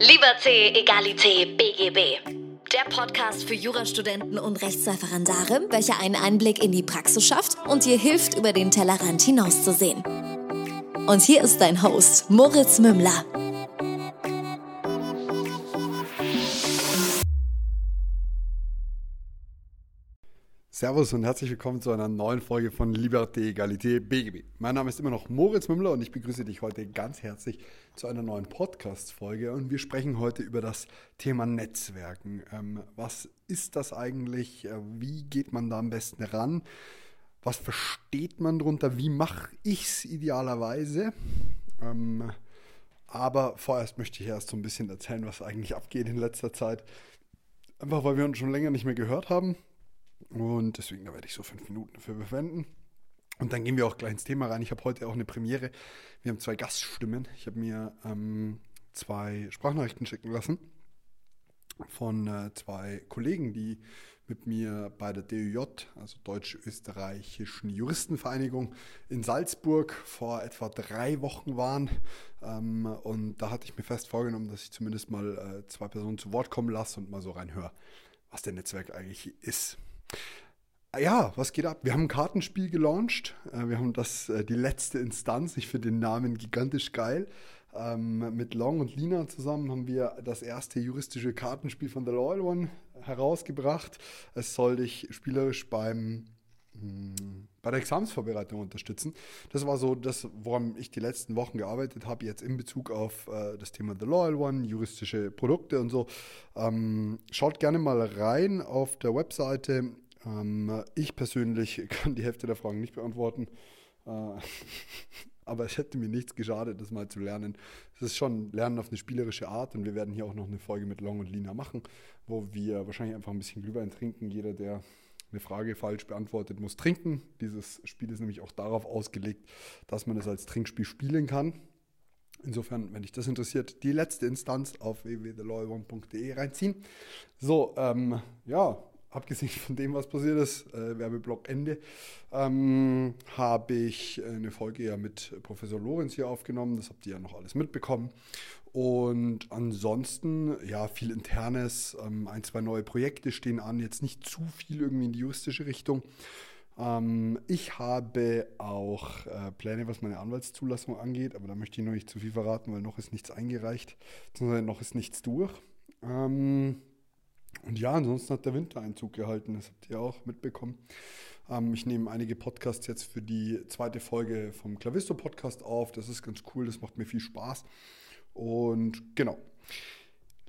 Liberté, Egalité, BGB. Der Podcast für Jurastudenten und Rechtsreferendare, welcher einen Einblick in die Praxis schafft und dir hilft, über den Tellerrand hinauszusehen. Und hier ist dein Host, Moritz Mümmler. Servus und herzlich willkommen zu einer neuen Folge von Liberté, Egalité, BGB. Mein Name ist immer noch Moritz Mümmler und ich begrüße dich heute ganz herzlich zu einer neuen Podcast-Folge. Und wir sprechen heute über das Thema Netzwerken. Ähm, was ist das eigentlich? Äh, wie geht man da am besten ran? Was versteht man darunter? Wie mache ich es idealerweise? Ähm, aber vorerst möchte ich erst so ein bisschen erzählen, was eigentlich abgeht in letzter Zeit. Einfach weil wir uns schon länger nicht mehr gehört haben und deswegen, da werde ich so fünf Minuten dafür verwenden. Und dann gehen wir auch gleich ins Thema rein. Ich habe heute auch eine Premiere. Wir haben zwei Gaststimmen. Ich habe mir ähm, zwei Sprachnachrichten schicken lassen von äh, zwei Kollegen, die mit mir bei der DÖJ, also Deutsch-Österreichischen Juristenvereinigung in Salzburg vor etwa drei Wochen waren. Ähm, und da hatte ich mir fest vorgenommen, dass ich zumindest mal äh, zwei Personen zu Wort kommen lasse und mal so reinhöre, was der Netzwerk eigentlich ist. Ja, was geht ab? Wir haben ein Kartenspiel gelauncht. Äh, wir haben das, äh, die letzte Instanz. Ich finde den Namen gigantisch geil. Ähm, mit Long und Lina zusammen haben wir das erste juristische Kartenspiel von The Loyal One herausgebracht. Es soll dich spielerisch beim hm, bei der Examensvorbereitung unterstützen. Das war so das, woran ich die letzten Wochen gearbeitet habe, jetzt in Bezug auf äh, das Thema The Loyal One, juristische Produkte und so. Ähm, schaut gerne mal rein auf der Webseite ähm, ich persönlich kann die Hälfte der Fragen nicht beantworten. Äh, aber es hätte mir nichts geschadet, das mal zu lernen. Es ist schon Lernen auf eine spielerische Art und wir werden hier auch noch eine Folge mit Long und Lina machen, wo wir wahrscheinlich einfach ein bisschen Glühwein trinken. Jeder, der eine Frage falsch beantwortet, muss trinken. Dieses Spiel ist nämlich auch darauf ausgelegt, dass man es als Trinkspiel spielen kann. Insofern, wenn dich das interessiert, die letzte Instanz auf www.theloyalone.de reinziehen. So, ähm, ja, abgesehen von dem, was passiert ist, äh, Werbeblock Ende, ähm, habe ich eine Folge ja mit Professor Lorenz hier aufgenommen. Das habt ihr ja noch alles mitbekommen. Und ansonsten, ja, viel Internes, ähm, ein, zwei neue Projekte stehen an, jetzt nicht zu viel irgendwie in die juristische Richtung. Ähm, ich habe auch äh, Pläne, was meine Anwaltszulassung angeht, aber da möchte ich noch nicht zu viel verraten, weil noch ist nichts eingereicht, beziehungsweise noch ist nichts durch. Ähm, und ja, ansonsten hat der Winter Einzug gehalten, das habt ihr auch mitbekommen. Ähm, ich nehme einige Podcasts jetzt für die zweite Folge vom Clavisto-Podcast auf. Das ist ganz cool, das macht mir viel Spaß. Und genau.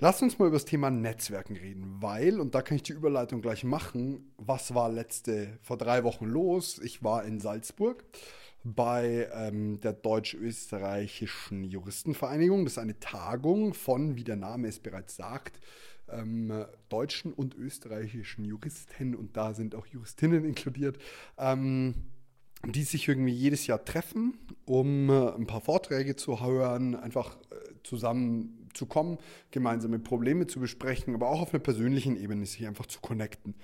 Lasst uns mal über das Thema Netzwerken reden, weil, und da kann ich die Überleitung gleich machen, was war letzte, vor drei Wochen los? Ich war in Salzburg bei ähm, der Deutsch-Österreichischen Juristenvereinigung. Das ist eine Tagung von, wie der Name es bereits sagt, ähm, deutschen und österreichischen Juristen und da sind auch Juristinnen inkludiert, ähm, die sich irgendwie jedes Jahr treffen, um äh, ein paar Vorträge zu hören, einfach äh, zusammen zu kommen, gemeinsame Probleme zu besprechen, aber auch auf einer persönlichen Ebene sich einfach zu connecten.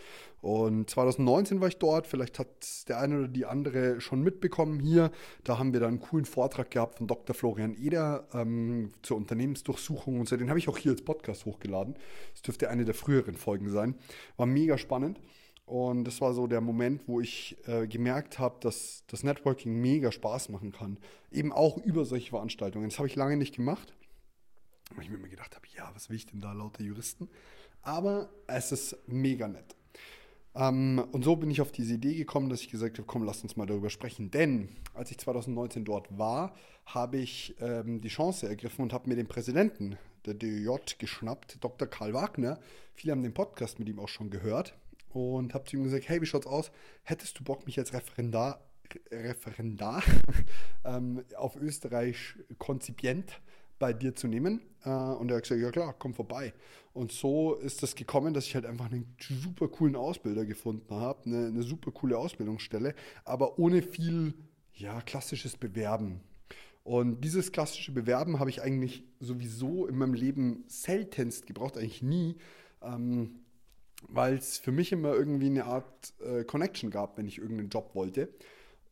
Und 2019 war ich dort, vielleicht hat der eine oder die andere schon mitbekommen hier. Da haben wir dann einen coolen Vortrag gehabt von Dr. Florian Eder ähm, zur Unternehmensdurchsuchung und so. Den habe ich auch hier als Podcast hochgeladen. Das dürfte eine der früheren Folgen sein. War mega spannend. Und das war so der Moment, wo ich äh, gemerkt habe, dass das Networking mega Spaß machen kann. Eben auch über solche Veranstaltungen. Das habe ich lange nicht gemacht. Weil ich mir immer gedacht habe, ja, was will ich denn da lauter Juristen? Aber es ist mega nett. Ähm, und so bin ich auf diese Idee gekommen, dass ich gesagt habe, komm, lass uns mal darüber sprechen. Denn als ich 2019 dort war, habe ich ähm, die Chance ergriffen und habe mir den Präsidenten der DJ geschnappt, Dr. Karl Wagner. Viele haben den Podcast mit ihm auch schon gehört. Und habe zu ihm gesagt, hey, wie schaut's aus? Hättest du Bock, mich als Referendar, Referendar ähm, auf Österreich konzipient bei dir zu nehmen. Äh, und er hat gesagt, ja klar, komm vorbei. Und so ist das gekommen, dass ich halt einfach einen super coolen Ausbilder gefunden habe, eine, eine super coole Ausbildungsstelle, aber ohne viel ja, klassisches Bewerben. Und dieses klassische Bewerben habe ich eigentlich sowieso in meinem Leben seltenst gebraucht, eigentlich nie, ähm, weil es für mich immer irgendwie eine Art äh, Connection gab, wenn ich irgendeinen Job wollte.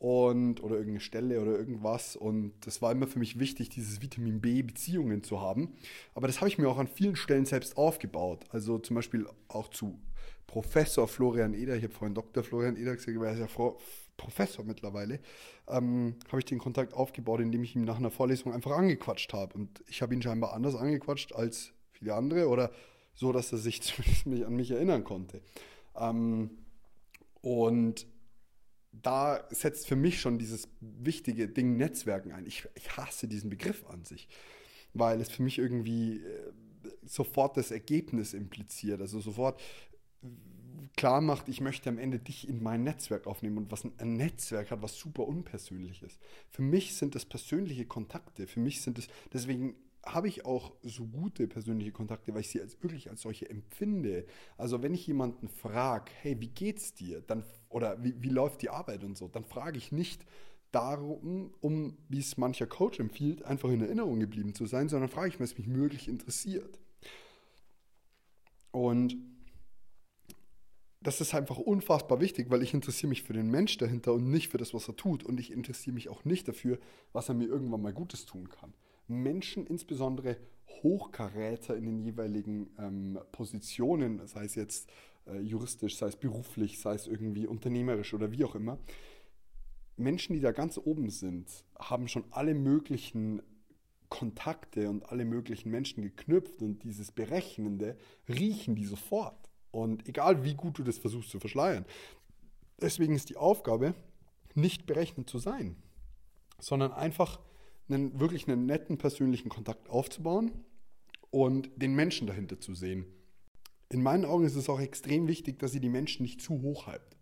Und oder irgendeine Stelle oder irgendwas. Und das war immer für mich wichtig, dieses Vitamin B Beziehungen zu haben. Aber das habe ich mir auch an vielen Stellen selbst aufgebaut. Also zum Beispiel auch zu Professor Florian Eder, ich habe vorhin Dr. Florian Eder gesagt, er ist ja Professor mittlerweile, ähm, habe ich den Kontakt aufgebaut, indem ich ihm nach einer Vorlesung einfach angequatscht habe. Und ich habe ihn scheinbar anders angequatscht als viele andere oder so, dass er sich zumindest an mich erinnern konnte. Ähm, und da setzt für mich schon dieses wichtige Ding Netzwerken ein. Ich, ich hasse diesen Begriff an sich, weil es für mich irgendwie äh, sofort das Ergebnis impliziert. Also sofort klar macht, ich möchte am Ende dich in mein Netzwerk aufnehmen und was ein Netzwerk hat, was super unpersönlich ist. Für mich sind das persönliche Kontakte. Für mich sind es, deswegen habe ich auch so gute persönliche Kontakte, weil ich sie als wirklich als solche empfinde. Also wenn ich jemanden frage, hey, wie geht's dir? Dann, oder wie, wie läuft die Arbeit und so, dann frage ich nicht darum, um, wie es mancher Coach empfiehlt, einfach in Erinnerung geblieben zu sein, sondern frage ich, was mich möglich interessiert. Und das ist einfach unfassbar wichtig, weil ich interessiere mich für den Mensch dahinter und nicht für das, was er tut. Und ich interessiere mich auch nicht dafür, was er mir irgendwann mal Gutes tun kann. Menschen, insbesondere Hochkaräter in den jeweiligen ähm, Positionen, sei es jetzt äh, juristisch, sei es beruflich, sei es irgendwie unternehmerisch oder wie auch immer, Menschen, die da ganz oben sind, haben schon alle möglichen Kontakte und alle möglichen Menschen geknüpft und dieses Berechnende riechen die sofort. Und egal wie gut du das versuchst zu verschleiern. Deswegen ist die Aufgabe, nicht berechnet zu sein, sondern einfach einen, wirklich einen netten persönlichen Kontakt aufzubauen und den Menschen dahinter zu sehen. In meinen Augen ist es auch extrem wichtig, dass ihr die Menschen nicht zu hoch halbt.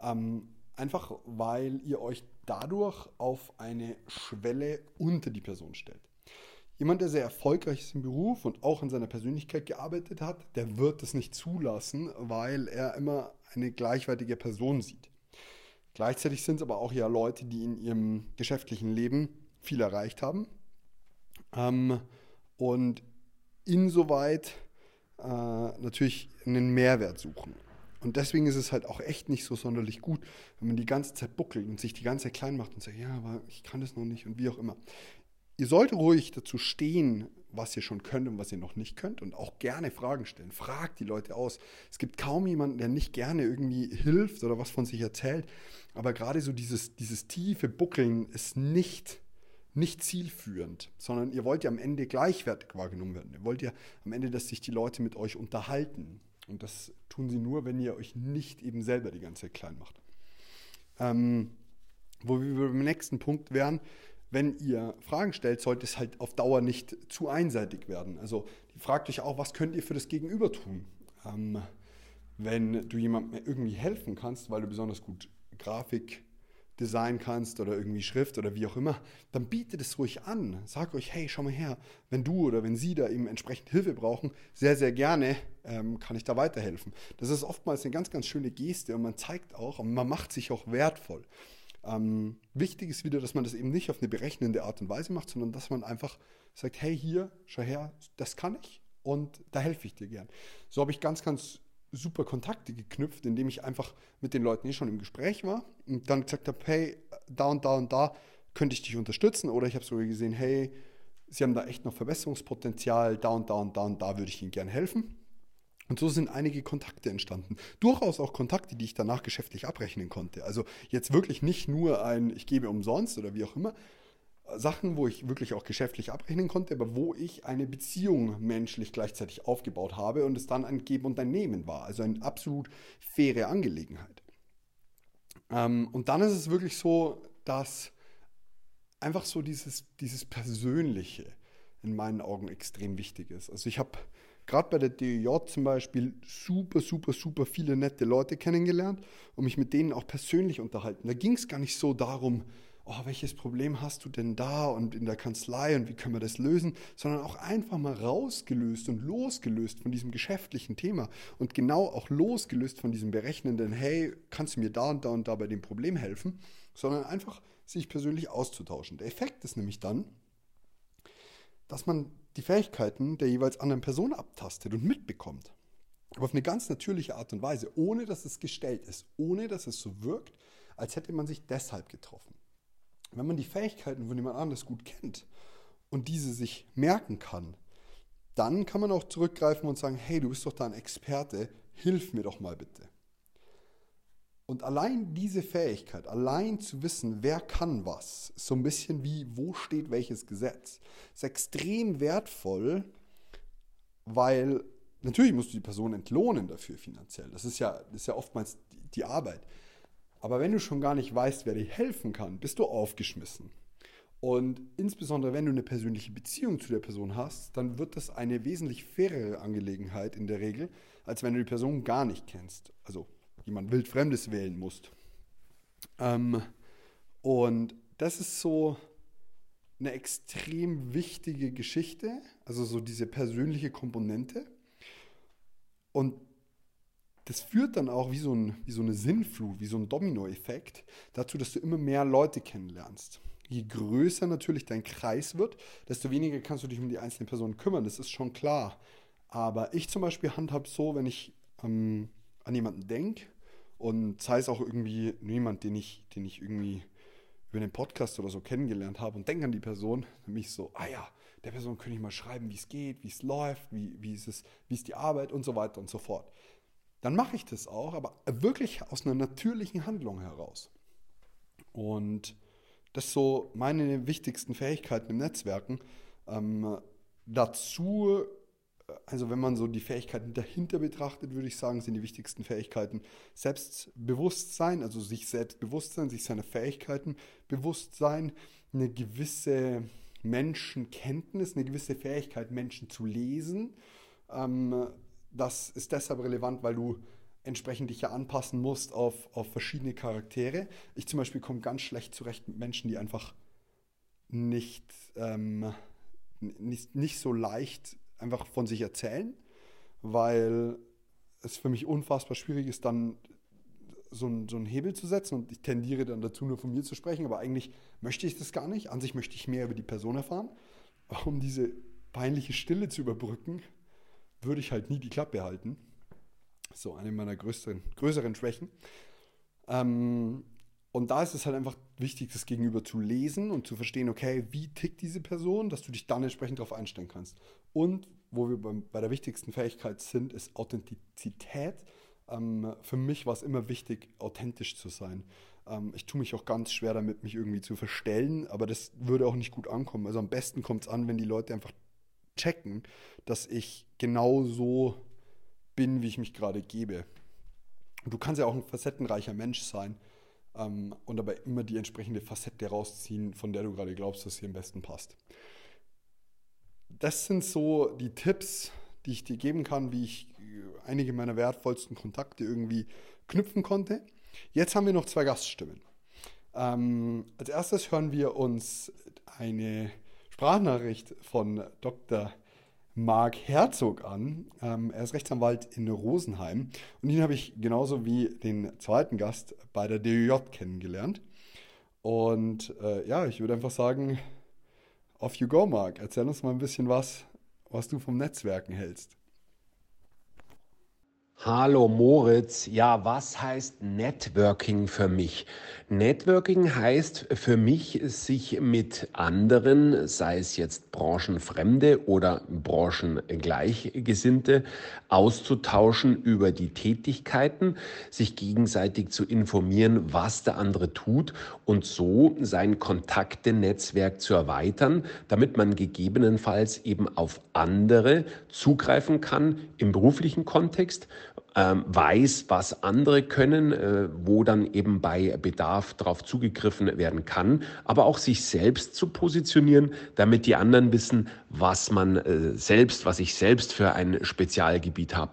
Ähm, einfach weil ihr euch dadurch auf eine Schwelle unter die Person stellt. Jemand, der sehr erfolgreich ist im Beruf und auch an seiner Persönlichkeit gearbeitet hat, der wird das nicht zulassen, weil er immer eine gleichwertige Person sieht. Gleichzeitig sind es aber auch ja Leute, die in ihrem geschäftlichen Leben viel erreicht haben ähm, und insoweit äh, natürlich einen Mehrwert suchen. Und deswegen ist es halt auch echt nicht so sonderlich gut, wenn man die ganze Zeit buckelt und sich die ganze Zeit klein macht und sagt, ja, aber ich kann das noch nicht und wie auch immer. Ihr solltet ruhig dazu stehen, was ihr schon könnt und was ihr noch nicht könnt und auch gerne Fragen stellen. Fragt die Leute aus. Es gibt kaum jemanden, der nicht gerne irgendwie hilft oder was von sich erzählt. Aber gerade so dieses, dieses tiefe Buckeln ist nicht, nicht zielführend, sondern ihr wollt ja am Ende gleichwertig wahrgenommen werden. Ihr wollt ja am Ende, dass sich die Leute mit euch unterhalten. Und das tun sie nur, wenn ihr euch nicht eben selber die ganze Zeit klein macht. Ähm, wo wir beim nächsten Punkt wären, wenn ihr Fragen stellt, sollte es halt auf Dauer nicht zu einseitig werden. Also fragt euch auch, was könnt ihr für das Gegenüber tun? Ähm, wenn du jemandem irgendwie helfen kannst, weil du besonders gut Grafik designen kannst oder irgendwie Schrift oder wie auch immer, dann bietet es ruhig an. Sag euch, hey, schau mal her, wenn du oder wenn sie da eben entsprechend Hilfe brauchen, sehr, sehr gerne ähm, kann ich da weiterhelfen. Das ist oftmals eine ganz, ganz schöne Geste und man zeigt auch und man macht sich auch wertvoll. Ähm, wichtig ist wieder, dass man das eben nicht auf eine berechnende Art und Weise macht, sondern dass man einfach sagt, hey, hier, schau her, das kann ich und da helfe ich dir gern. So habe ich ganz, ganz super Kontakte geknüpft, indem ich einfach mit den Leuten eh schon im Gespräch war und dann gesagt habe, hey, da und da und da könnte ich dich unterstützen oder ich habe sogar gesehen, hey, sie haben da echt noch Verbesserungspotenzial, da und da und da und da würde ich ihnen gern helfen. Und so sind einige Kontakte entstanden. Durchaus auch Kontakte, die ich danach geschäftlich abrechnen konnte. Also jetzt wirklich nicht nur ein, ich gebe umsonst oder wie auch immer, Sachen, wo ich wirklich auch geschäftlich abrechnen konnte, aber wo ich eine Beziehung menschlich gleichzeitig aufgebaut habe und es dann ein Geben und ein Nehmen war. Also eine absolut faire Angelegenheit. Ähm, und dann ist es wirklich so, dass einfach so dieses, dieses Persönliche in meinen Augen extrem wichtig ist. Also ich habe gerade bei der DEJ zum Beispiel super, super, super viele nette Leute kennengelernt und mich mit denen auch persönlich unterhalten. Da ging es gar nicht so darum, oh, welches Problem hast du denn da und in der Kanzlei und wie können wir das lösen, sondern auch einfach mal rausgelöst und losgelöst von diesem geschäftlichen Thema und genau auch losgelöst von diesem berechnenden, hey, kannst du mir da und da und da bei dem Problem helfen, sondern einfach sich persönlich auszutauschen. Der Effekt ist nämlich dann, dass man die Fähigkeiten der jeweils anderen Person abtastet und mitbekommt. Aber auf eine ganz natürliche Art und Weise, ohne dass es gestellt ist, ohne dass es so wirkt, als hätte man sich deshalb getroffen. Wenn man die Fähigkeiten von jemand anderes gut kennt und diese sich merken kann, dann kann man auch zurückgreifen und sagen, hey, du bist doch da ein Experte, hilf mir doch mal bitte. Und allein diese Fähigkeit, allein zu wissen, wer kann was, so ein bisschen wie, wo steht welches Gesetz, ist extrem wertvoll, weil natürlich musst du die Person entlohnen dafür finanziell. Das ist ja, das ist ja oftmals die Arbeit. Aber wenn du schon gar nicht weißt, wer dir helfen kann, bist du aufgeschmissen. Und insbesondere wenn du eine persönliche Beziehung zu der Person hast, dann wird das eine wesentlich fairere Angelegenheit in der Regel, als wenn du die Person gar nicht kennst. Also jemand wildfremdes wählen musst. Ähm, und das ist so eine extrem wichtige Geschichte, also so diese persönliche Komponente. Und das führt dann auch wie so, ein, wie so eine Sinnflut, wie so ein Dominoeffekt dazu, dass du immer mehr Leute kennenlernst. Je größer natürlich dein Kreis wird, desto weniger kannst du dich um die einzelnen Personen kümmern. Das ist schon klar. Aber ich zum Beispiel handhabe so, wenn ich ähm, an jemanden denke und sei es auch irgendwie jemand, den ich, den ich irgendwie über den Podcast oder so kennengelernt habe und denke an die Person, dann bin ich so, ah ja, der Person könnte ich mal schreiben, wie es geht, wie es läuft, wie, wie, ist es, wie ist die Arbeit und so weiter und so fort dann mache ich das auch, aber wirklich aus einer natürlichen Handlung heraus. Und das ist so meine wichtigsten Fähigkeiten im Netzwerken. Ähm, dazu, also wenn man so die Fähigkeiten dahinter betrachtet, würde ich sagen, sind die wichtigsten Fähigkeiten Selbstbewusstsein, also sich selbst sein, sich seiner Fähigkeiten bewusst sein, eine gewisse Menschenkenntnis, eine gewisse Fähigkeit, Menschen zu lesen. Ähm, das ist deshalb relevant, weil du entsprechend dich ja anpassen musst auf, auf verschiedene Charaktere. Ich zum Beispiel komme ganz schlecht zurecht mit Menschen, die einfach nicht, ähm, nicht, nicht so leicht einfach von sich erzählen, weil es für mich unfassbar schwierig ist, dann so, ein, so einen Hebel zu setzen und ich tendiere dann dazu, nur von mir zu sprechen, aber eigentlich möchte ich das gar nicht. An sich möchte ich mehr über die Person erfahren. Um diese peinliche Stille zu überbrücken, würde ich halt nie die Klappe halten. So eine meiner größeren, größeren Schwächen. Ähm, und da ist es halt einfach wichtig, das Gegenüber zu lesen und zu verstehen, okay, wie tickt diese Person, dass du dich dann entsprechend darauf einstellen kannst. Und wo wir bei der wichtigsten Fähigkeit sind, ist Authentizität. Ähm, für mich war es immer wichtig, authentisch zu sein. Ähm, ich tue mich auch ganz schwer damit, mich irgendwie zu verstellen, aber das würde auch nicht gut ankommen. Also am besten kommt es an, wenn die Leute einfach checken, dass ich genau so bin, wie ich mich gerade gebe. Du kannst ja auch ein facettenreicher Mensch sein ähm, und dabei immer die entsprechende Facette rausziehen, von der du gerade glaubst, dass sie am besten passt. Das sind so die Tipps, die ich dir geben kann, wie ich äh, einige meiner wertvollsten Kontakte irgendwie knüpfen konnte. Jetzt haben wir noch zwei Gaststimmen. Ähm, als erstes hören wir uns eine Sprachnachricht von Dr. Marc Herzog an. Ähm, er ist Rechtsanwalt in Rosenheim und ihn habe ich genauso wie den zweiten Gast bei der DUJ kennengelernt. Und äh, ja, ich würde einfach sagen, off you go, Marc. Erzähl uns mal ein bisschen was, was du vom Netzwerken hältst. Hallo Moritz, ja, was heißt Networking für mich? Networking heißt für mich, sich mit anderen, sei es jetzt Branchenfremde oder Branchengleichgesinnte, auszutauschen über die Tätigkeiten, sich gegenseitig zu informieren, was der andere tut und so sein Kontaktenetzwerk zu erweitern, damit man gegebenenfalls eben auf andere zugreifen kann im beruflichen Kontext weiß, was andere können, äh, wo dann eben bei Bedarf darauf zugegriffen werden kann, aber auch sich selbst zu positionieren, damit die anderen wissen, was man äh, selbst, was ich selbst für ein Spezialgebiet habe.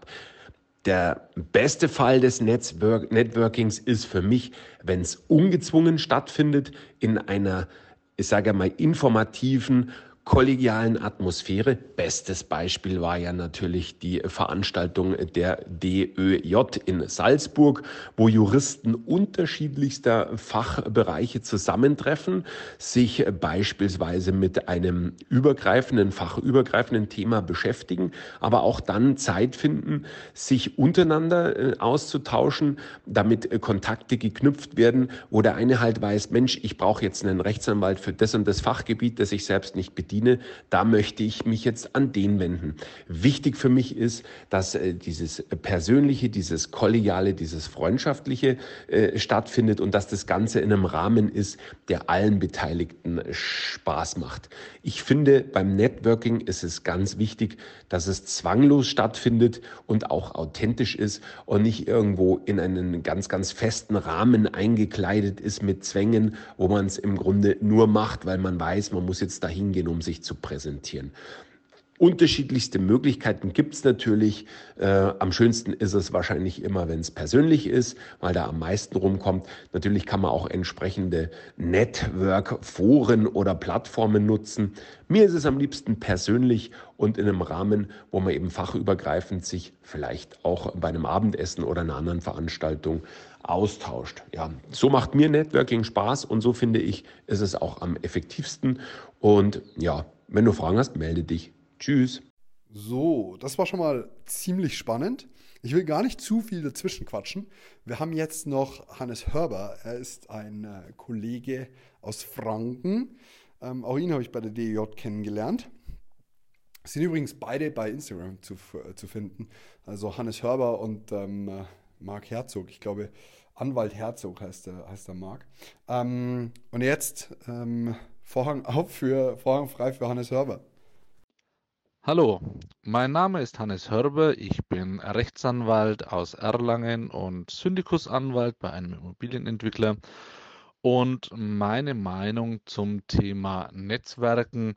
Der beste Fall des Netzwerk Networkings ist für mich, wenn es ungezwungen stattfindet, in einer, ich sage mal, informativen, kollegialen Atmosphäre. Bestes Beispiel war ja natürlich die Veranstaltung der DÖJ in Salzburg, wo Juristen unterschiedlichster Fachbereiche zusammentreffen, sich beispielsweise mit einem übergreifenden, fachübergreifenden Thema beschäftigen, aber auch dann Zeit finden, sich untereinander äh, auszutauschen, damit Kontakte geknüpft werden, wo der eine halt weiß, Mensch, ich brauche jetzt einen Rechtsanwalt für das und das Fachgebiet, das ich selbst nicht bediene, da möchte ich mich jetzt an den wenden. Wichtig für mich ist, dass äh, dieses Persönliche, dieses Kollegiale, dieses Freundschaftliche äh, stattfindet und dass das Ganze in einem Rahmen ist, der allen Beteiligten Spaß macht. Ich finde, beim Networking ist es ganz wichtig, dass es zwanglos stattfindet und auch authentisch ist und nicht irgendwo in einen ganz, ganz festen Rahmen eingekleidet ist mit Zwängen, wo man es im Grunde nur macht, weil man weiß, man muss jetzt dahin gehen, um sich zu präsentieren. Unterschiedlichste Möglichkeiten gibt es natürlich. Äh, am schönsten ist es wahrscheinlich immer, wenn es persönlich ist, weil da am meisten rumkommt. Natürlich kann man auch entsprechende Network-Foren oder Plattformen nutzen. Mir ist es am liebsten persönlich und in einem Rahmen, wo man eben fachübergreifend sich vielleicht auch bei einem Abendessen oder einer anderen Veranstaltung austauscht. Ja, so macht mir Networking Spaß und so finde ich, ist es auch am effektivsten. Und ja, wenn du Fragen hast, melde dich. Tschüss. So, das war schon mal ziemlich spannend. Ich will gar nicht zu viel dazwischen quatschen. Wir haben jetzt noch Hannes Hörber. Er ist ein äh, Kollege aus Franken. Ähm, auch ihn habe ich bei der DJ kennengelernt. Sind übrigens beide bei Instagram zu, äh, zu finden. Also Hannes Hörber und ähm, äh, Marc Herzog. Ich glaube, Anwalt Herzog heißt der, heißt der Marc. Ähm, und jetzt ähm, Vorhang auf für Vorhang frei für Hannes Hörber. Hallo, mein Name ist Hannes Hörber. Ich bin Rechtsanwalt aus Erlangen und Syndikusanwalt bei einem Immobilienentwickler. Und meine Meinung zum Thema Netzwerken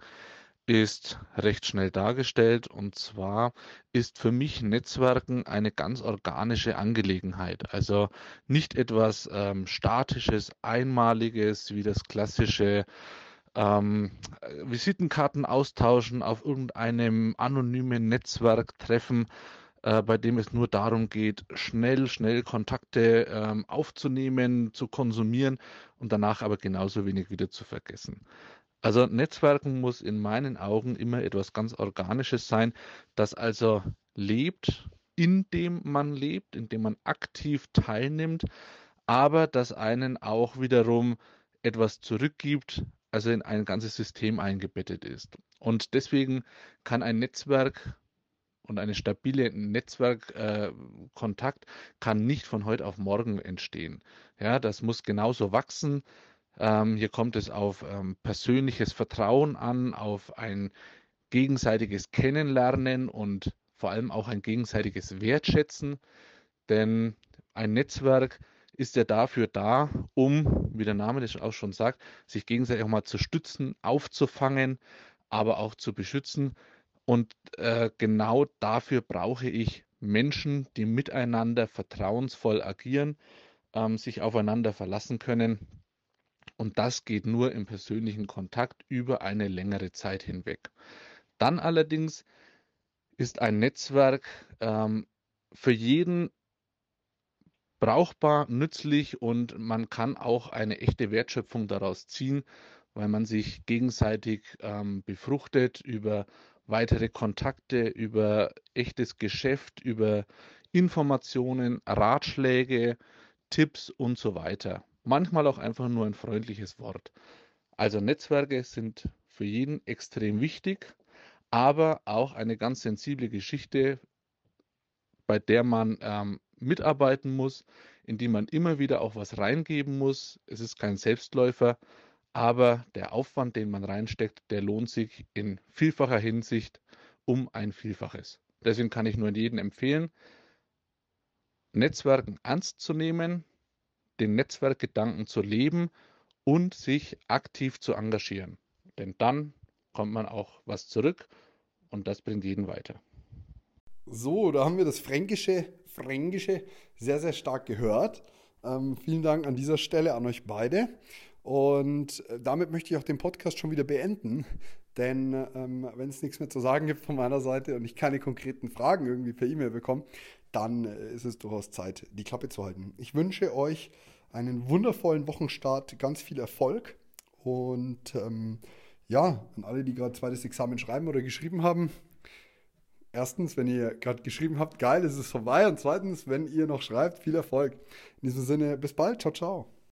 ist recht schnell dargestellt. Und zwar ist für mich Netzwerken eine ganz organische Angelegenheit. Also nicht etwas ähm, Statisches, Einmaliges wie das klassische ähm, Visitenkarten austauschen, auf irgendeinem anonymen Netzwerk treffen, äh, bei dem es nur darum geht, schnell, schnell Kontakte ähm, aufzunehmen, zu konsumieren und danach aber genauso wenig wieder zu vergessen. Also Netzwerken muss in meinen Augen immer etwas ganz Organisches sein, das also lebt, indem man lebt, indem man aktiv teilnimmt, aber das einen auch wiederum etwas zurückgibt, also in ein ganzes System eingebettet ist. Und deswegen kann ein Netzwerk und eine stabile Netzwerkkontakt äh, kann nicht von heute auf morgen entstehen. Ja, das muss genauso wachsen. Ähm, hier kommt es auf ähm, persönliches Vertrauen an, auf ein gegenseitiges Kennenlernen und vor allem auch ein gegenseitiges Wertschätzen. Denn ein Netzwerk ist er dafür da, um, wie der Name das auch schon sagt, sich gegenseitig auch mal zu stützen, aufzufangen, aber auch zu beschützen. Und äh, genau dafür brauche ich Menschen, die miteinander vertrauensvoll agieren, ähm, sich aufeinander verlassen können. Und das geht nur im persönlichen Kontakt über eine längere Zeit hinweg. Dann allerdings ist ein Netzwerk ähm, für jeden brauchbar, nützlich und man kann auch eine echte Wertschöpfung daraus ziehen, weil man sich gegenseitig ähm, befruchtet über weitere Kontakte, über echtes Geschäft, über Informationen, Ratschläge, Tipps und so weiter. Manchmal auch einfach nur ein freundliches Wort. Also Netzwerke sind für jeden extrem wichtig, aber auch eine ganz sensible Geschichte, bei der man ähm, mitarbeiten muss, in die man immer wieder auch was reingeben muss. Es ist kein Selbstläufer, aber der Aufwand, den man reinsteckt, der lohnt sich in vielfacher Hinsicht um ein Vielfaches. Deswegen kann ich nur jedem empfehlen, Netzwerken ernst zu nehmen, den Netzwerkgedanken zu leben und sich aktiv zu engagieren. Denn dann kommt man auch was zurück und das bringt jeden weiter. So, da haben wir das Fränkische, Fränkische sehr, sehr stark gehört. Ähm, vielen Dank an dieser Stelle an euch beide. Und äh, damit möchte ich auch den Podcast schon wieder beenden. Denn ähm, wenn es nichts mehr zu sagen gibt von meiner Seite und ich keine konkreten Fragen irgendwie per E-Mail bekomme, dann äh, ist es durchaus Zeit, die Klappe zu halten. Ich wünsche euch einen wundervollen Wochenstart, ganz viel Erfolg und ähm, ja, an alle, die gerade zweites Examen schreiben oder geschrieben haben. Erstens, wenn ihr gerade geschrieben habt, geil, es ist vorbei. Und zweitens, wenn ihr noch schreibt, viel Erfolg. In diesem Sinne, bis bald. Ciao, ciao.